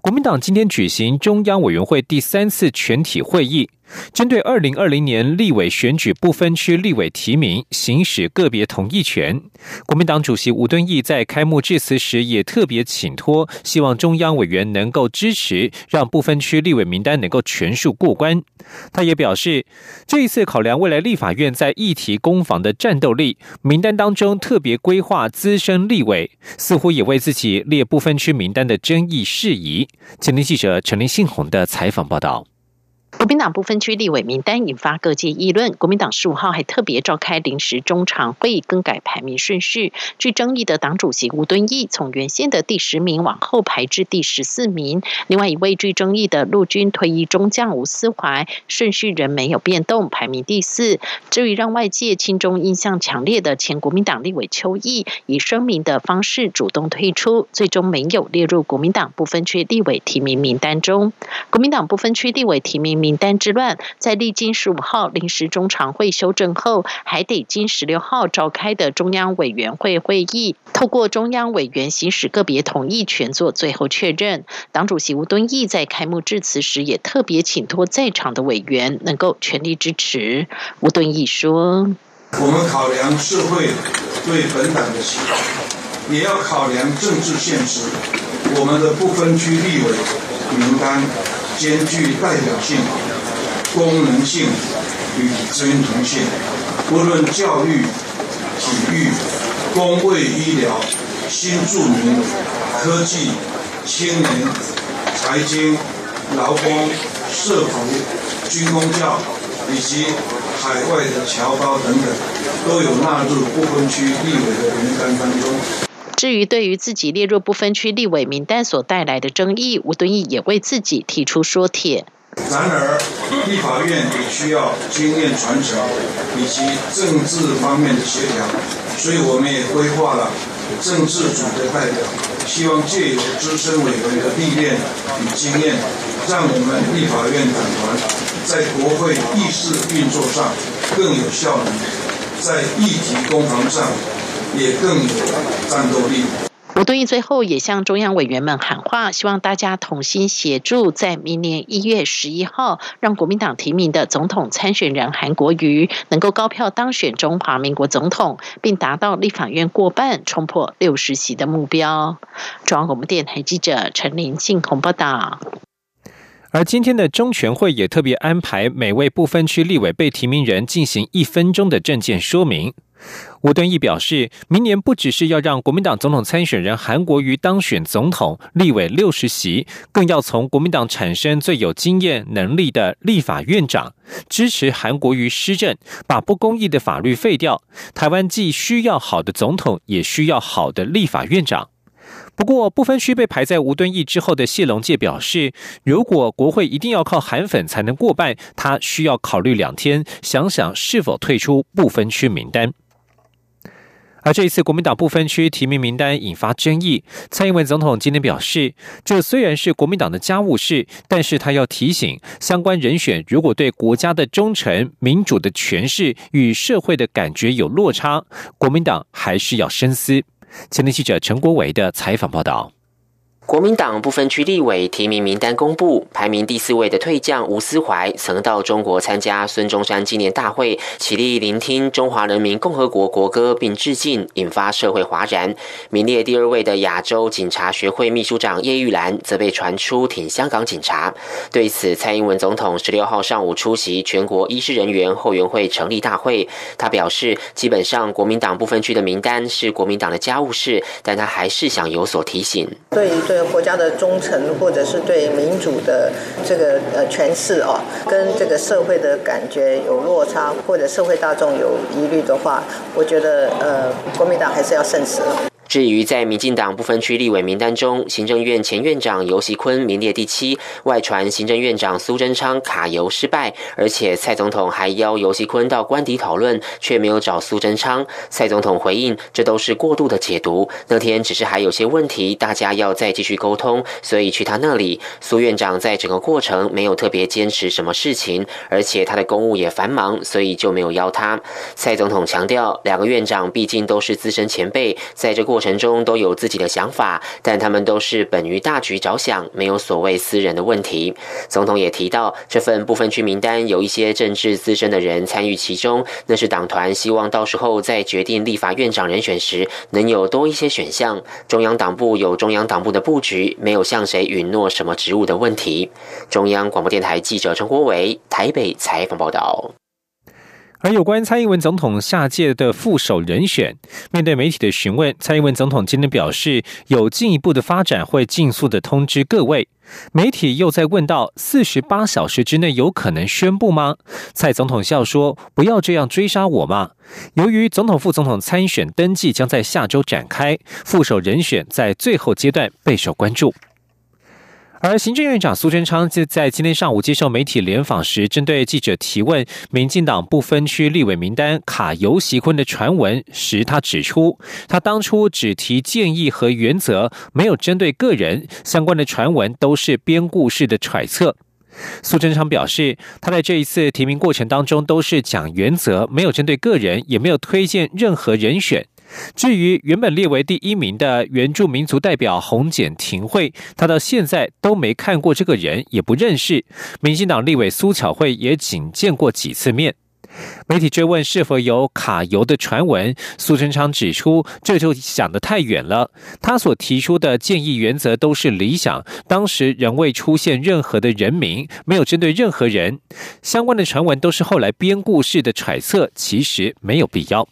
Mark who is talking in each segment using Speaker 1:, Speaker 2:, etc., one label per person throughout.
Speaker 1: 国民党今天举行中央委员会第三次全体会议。针对二零二零年立委选举不分区立委提名行使个别同意权，国民党主席吴敦义在开幕致辞时也特别请托，希望中央委员能够支持，让不分区立委名单能够全数过关。他也表示，这一次考量未来立法院在议题攻防的战斗力，名单当中特别规划资深立委，似乎也为自己列不分区名单的争议事宜。前天记者陈林信宏的采访报道。
Speaker 2: 国民党不分区立委名单引发各界议论。国民党十五号还特别召开临时中常会议，更改排名顺序。据争议的党主席吴敦义从原先的第十名往后排至第十四名。另外一位据争议的陆军退役中将吴思怀顺序仍没有变动，排名第四。至于让外界心中印象强烈的前国民党立委邱毅，以声明的方式主动退出，最终没有列入国民党不分区立委提名名单中。国民党不分区立委提名名。名单之乱，在历经十五号临时中常会修正后，还得经十六号召开的中央委员会会议，透过中央委员行使个别同意权做最后确认。党主席吴敦义在开幕致辞时，也特别请托在场的委员能够全力支持。吴敦义说：“
Speaker 3: 我们考量社会对本党的期待，也要考量政治现实。我们的不分区立委名单。”兼具代表性、功能性与资源同性，无论教育、体育、公卫医疗、新住民、科技、青年、财经、劳工、社服、军工教以及海外的侨胞等等，都有纳入不分区立委的名单当中。
Speaker 2: 至于对于自己列入不分区立委名单所带来的争议，吴敦义也为自己提出说帖。
Speaker 3: 然而，立法院也需要经验传承以及政治方面的协调，所以我们也规划了政治组的代表，希望借由资深委员的历练与经验，让我们立法院党团在国会议事运作上更有效率，在议题攻防上。也更有战斗力。
Speaker 2: 吴敦义最后也向中央委员们喊话，希望大家同心协助，在明年一月十一号，让国民党提名的总统参选人韩国瑜能够高票当选中华民国总统，并达到立法院过半，冲破六十席的目标。中央广播电台记者陈林信鸿报道。
Speaker 1: 而今天的中全会也特别安排每位不分区立委被提名人进行一分钟的证件说明。吴敦义表示，明年不只是要让国民党总统参选人韩国瑜当选总统，立委六十席，更要从国民党产生最有经验能力的立法院长，支持韩国瑜施政，把不公义的法律废掉。台湾既需要好的总统，也需要好的立法院长。不过，不分区被排在吴敦义之后的谢龙介表示，如果国会一定要靠韩粉才能过半，他需要考虑两天，想想是否退出不分区名单。而这一次国民党不分区提名名单引发争议，蔡英文总统今天表示，这虽然是国民党的家务事，但是他要提醒相关人选，如果对国家的忠诚、民主的诠释与社会的感觉有落差，国民党还是要深思。前天记者陈国伟的采访报道。
Speaker 4: 国民党不分区立委提名名单公布，排名第四位的退将吴思怀曾到中国参加孙中山纪念大会，起立聆听中华人民共和国国歌并致敬，引发社会哗然。名列第二位的亚洲警察学会秘书长叶玉兰则被传出挺香港警察。对此，蔡英文总统十六号上午出席全国医师人员后援会成立大会，他表示，基本上国民党不分区的名单是国民党的家务事，但他还是想有所提醒。
Speaker 5: 对对。国家的忠诚，或者是对民主的这个呃诠释哦，跟这个社会的感觉有落差，或者社会大众有疑虑的话，我觉得呃，国民党还是要慎思。
Speaker 4: 至于在民进党不分区立委名单中，行政院前院长游锡坤名列第七，外传行政院长苏贞昌卡游失败，而且蔡总统还邀游锡坤到官邸讨论，却没有找苏贞昌。蔡总统回应，这都是过度的解读。那天只是还有些问题，大家要再继续沟通，所以去他那里。苏院长在整个过程没有特别坚持什么事情，而且他的公务也繁忙，所以就没有邀他。蔡总统强调，两个院长毕竟都是资深前辈，在这过。过程中都有自己的想法，但他们都是本于大局着想，没有所谓私人的问题。总统也提到，这份部分区名单有一些政治资深的人参与其中，那是党团希望到时候在决定立法院长人选时，能有多一些选项。中央党部有中央党部的布局，没有向谁允诺什么职务的问题。中央广播电台记者陈国伟台北采访报道。
Speaker 1: 而有关蔡英文总统下届的副手人选，面对媒体的询问，蔡英文总统今天表示，有进一步的发展会尽速的通知各位。媒体又在问到，四十八小时之内有可能宣布吗？蔡总统笑说：“不要这样追杀我嘛。”由于总统、副总统参选登记将在下周展开，副手人选在最后阶段备受关注。而行政院长苏贞昌就在今天上午接受媒体联访时，针对记者提问民进党不分区立委名单卡游锡坤的传闻时，他指出，他当初只提建议和原则，没有针对个人相关的传闻，都是编故事的揣测。苏贞昌表示，他在这一次提名过程当中都是讲原则，没有针对个人，也没有推荐任何人选。至于原本列为第一名的原住民族代表洪简廷慧，他到现在都没看过这个人，也不认识。民进党立委苏巧慧也仅见过几次面。媒体追问是否有卡油的传闻，苏贞昌指出，这就想得太远了。他所提出的建议原则都是理想，当时仍未出现任何的人名，没有针对任何人。相关的传闻都是后来编故事的揣测，其实没有必要。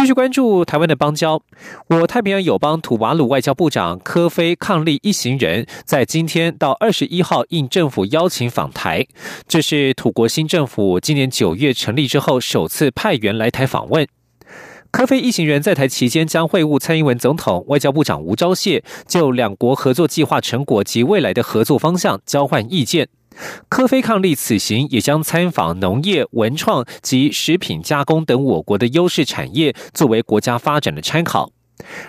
Speaker 1: 继续关注台湾的邦交，我太平洋友邦土瓦鲁外交部长科菲抗力一行人在今天到二十一号应政府邀请访台，这是土国新政府今年九月成立之后首次派员来台访问。科菲一行人在台期间将会晤蔡英文总统、外交部长吴钊燮，就两国合作计划成果及未来的合作方向交换意见。科菲抗力此行也将参访农业、文创及食品加工等我国的优势产业，作为国家发展的参考。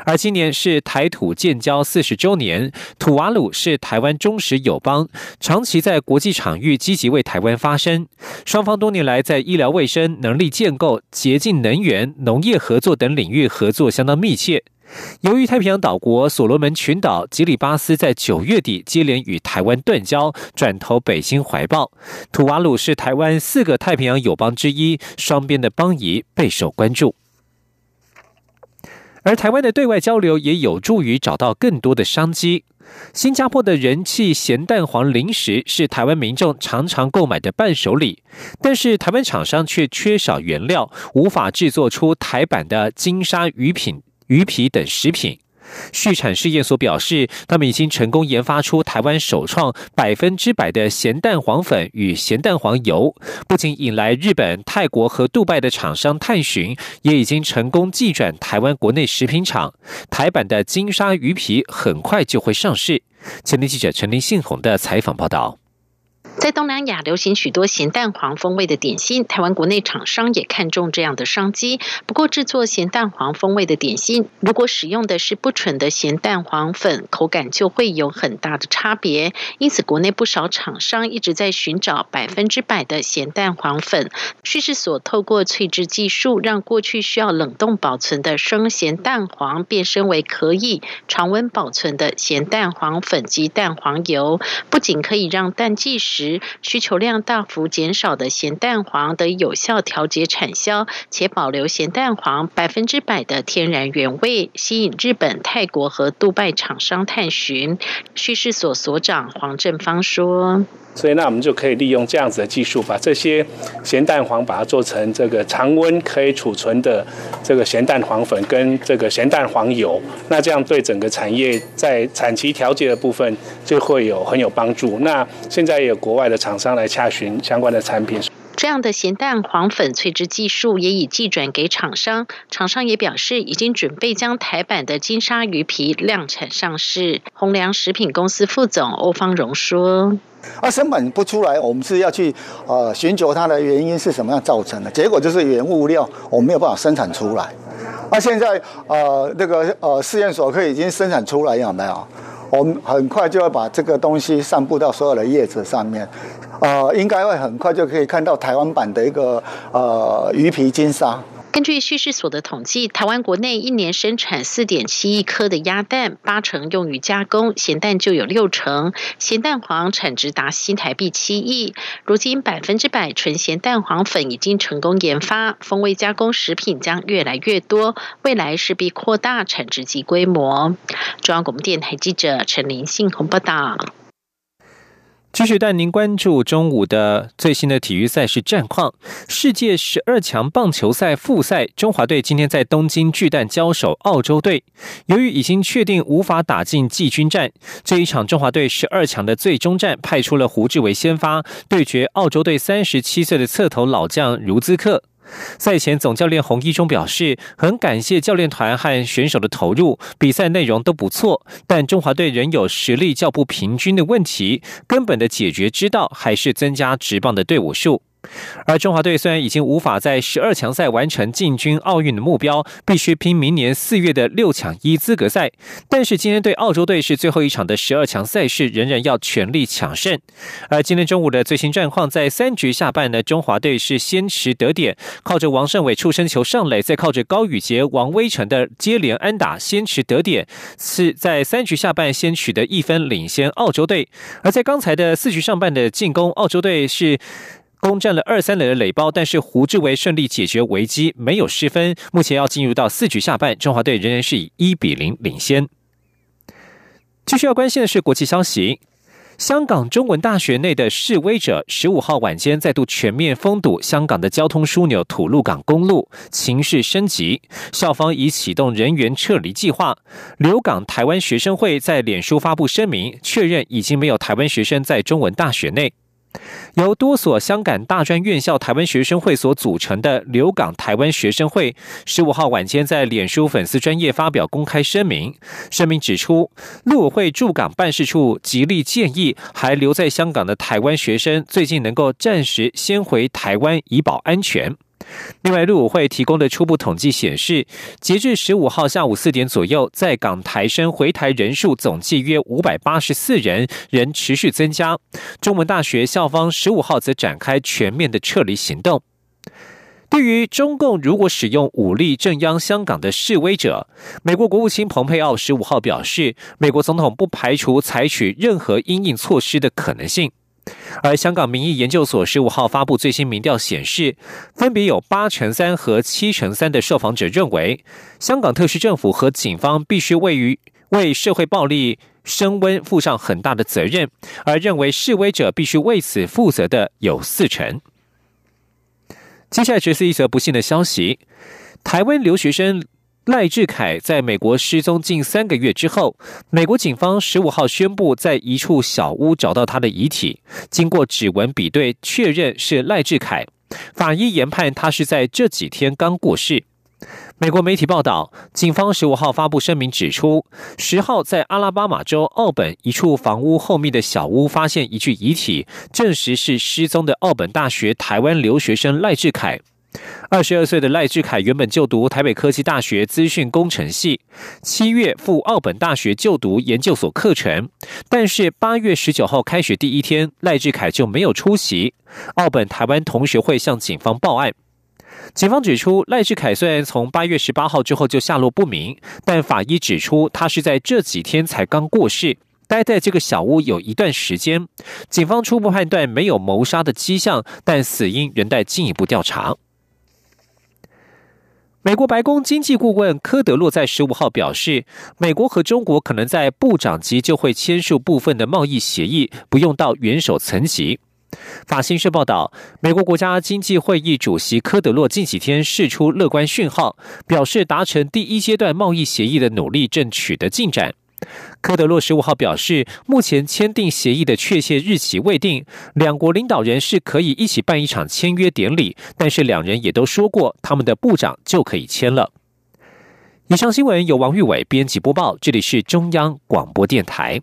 Speaker 1: 而今年是台土建交四十周年，土瓦鲁是台湾忠实友邦，长期在国际场域积极为台湾发声。双方多年来在医疗卫生、能力建构、洁净能源、农业合作等领域合作相当密切。由于太平洋岛国所罗门群岛、吉里巴斯在九月底接连与台湾断交，转投北京怀抱。土瓦鲁是台湾四个太平洋友邦之一，双边的邦谊备受关注。而台湾的对外交流也有助于找到更多的商机。新加坡的人气咸蛋黄零食是台湾民众常常购买的伴手礼，但是台湾厂商却缺少原料，无法制作出台版的金沙鱼品。鱼皮等食品，畜产试验所表示，他们已经成功研发出台湾首创百分之百的咸蛋黄粉与咸蛋黄油，不仅引来日本、泰国和杜拜的厂商探寻，也已经成功寄转台湾国内食品厂。台版的金沙鱼皮很快就会上市。前天记者陈林信宏的采访报道。
Speaker 2: 在东南亚流行许多咸蛋黄风味的点心，台湾国内厂商也看中这样的商机。不过，制作咸蛋黄风味的点心，如果使用的是不纯的咸蛋黄粉，口感就会有很大的差别。因此，国内不少厂商一直在寻找百分之百的咸蛋黄粉。叙事所透过萃制技术，让过去需要冷冻保存的生咸蛋黄变身为可以常温保存的咸蛋黄粉及蛋黄油，不仅可以让蛋计时。需求量大幅减少的咸蛋黄得以有效调节产销，且保留咸蛋黄百分之百的天然原味，吸引日本、泰国和杜拜厂商探寻。叙事所所长黄正芳说：“
Speaker 6: 所以那我们就可以利用这样子的技术，把这些咸蛋黄把它做成这个常温可以储存的这个咸蛋黄粉跟这个咸蛋黄油。那这样对整个产业在产期调节的部分就会有很有帮助。那现在有国。”国外的厂商来洽询相关的产品。
Speaker 2: 这样的咸蛋黄粉萃制技术也已寄转给厂商，厂商也表示已经准备将台版的金沙鱼皮量产上市。鸿良食品公司副总欧方荣说：“
Speaker 7: 啊，生产不出来，我们是要去呃寻求它的原因是什么样造成的，结果就是原物料我们没有办法生产出来。那现在呃那个呃试验所可以已经生产出来，有没有？我们很快就要把这个东西散布到所有的叶子上面。”呃，应该会很快就可以看到台湾版的一个呃鱼皮金沙。
Speaker 2: 根据叙事所的统计，台湾国内一年生产四点七亿颗的鸭蛋，八成用于加工，咸蛋就有六成。咸蛋黄产值达新台币七亿。如今百分之百纯咸蛋黄粉已经成功研发，风味加工食品将越来越多，未来势必扩大产值及规模。中央广播电台记者陈林信鸿报道。
Speaker 1: 继续带您关注中午的最新的体育赛事战况。世界十二强棒球赛复赛，中华队今天在东京巨蛋交手澳洲队。由于已经确定无法打进季军战，这一场中华队十二强的最终战派出了胡志伟先发对决澳洲队三十七岁的侧头老将茹兹克。赛前，总教练洪一中表示，很感谢教练团和选手的投入，比赛内容都不错，但中华队仍有实力较不平均的问题，根本的解决之道还是增加职棒的队伍数。而中华队虽然已经无法在十二强赛完成进军奥运的目标，必须拼明年四月的六强一资格赛，但是今天对澳洲队是最后一场的十二强赛事，仍然要全力抢胜。而今天中午的最新战况，在三局下半呢，中华队是先持得点，靠着王胜伟触身球上垒，再靠着高宇杰、王威成的接连安打先持得点，是在三局下半先取得一分领先澳洲队。而在刚才的四局上半的进攻，澳洲队是。攻占了二三垒的垒包，但是胡志伟顺利解决危机，没有失分。目前要进入到四局下半，中华队仍然是以一比零领先。继续要关心的是国际消息：香港中文大学内的示威者十五号晚间再度全面封堵香港的交通枢纽吐露港公路，情势升级。校方已启动人员撤离计划。留港台湾学生会在脸书发布声明，确认已经没有台湾学生在中文大学内。由多所香港大专院校台湾学生会所组成的留港台湾学生会，十五号晚间在脸书粉丝专业发表公开声明。声明指出，陆委会驻港办事处极力建议还留在香港的台湾学生，最近能够暂时先回台湾，以保安全。另外，陆委会提供的初步统计显示，截至十五号下午四点左右，在港台生回台人数总计约五百八十四人，仍持续增加。中文大学校方十五号则展开全面的撤离行动。对于中共如果使用武力镇压香港的示威者，美国国务卿蓬佩奥十五号表示，美国总统不排除采取任何应应措施的可能性。而香港民意研究所十五号发布最新民调显示，分别有八成三和七成三的受访者认为，香港特区政府和警方必须位于为社会暴力升温负上很大的责任，而认为示威者必须为此负责的有四成。接下来这是一则不幸的消息：台湾留学生。赖志凯在美国失踪近三个月之后，美国警方十五号宣布在一处小屋找到他的遗体，经过指纹比对，确认是赖志凯。法医研判他是在这几天刚过世。美国媒体报道，警方十五号发布声明指出，十号在阿拉巴马州奥本一处房屋后面的小屋发现一具遗体，证实是失踪的奥本大学台湾留学生赖志凯。二十二岁的赖志凯原本就读台北科技大学资讯工程系，七月赴澳本大学就读研究所课程，但是八月十九号开学第一天，赖志凯就没有出席。澳本台湾同学会向警方报案，警方指出，赖志凯虽然从八月十八号之后就下落不明，但法医指出他是在这几天才刚过世，待在这个小屋有一段时间。警方初步判断没有谋杀的迹象，但死因仍待进一步调查。美国白宫经济顾问科德洛在十五号表示，美国和中国可能在部长级就会签署部分的贸易协议，不用到元首层级。法新社报道，美国国家经济会议主席科德洛近几天释出乐观讯号，表示达成第一阶段贸易协议的努力正取得进展。科德洛十五号表示，目前签订协议的确切日期未定，两国领导人是可以一起办一场签约典礼，但是两人也都说过，他们的部长就可以签了。以上新闻由王玉伟编辑播报，这里是中央广播电台。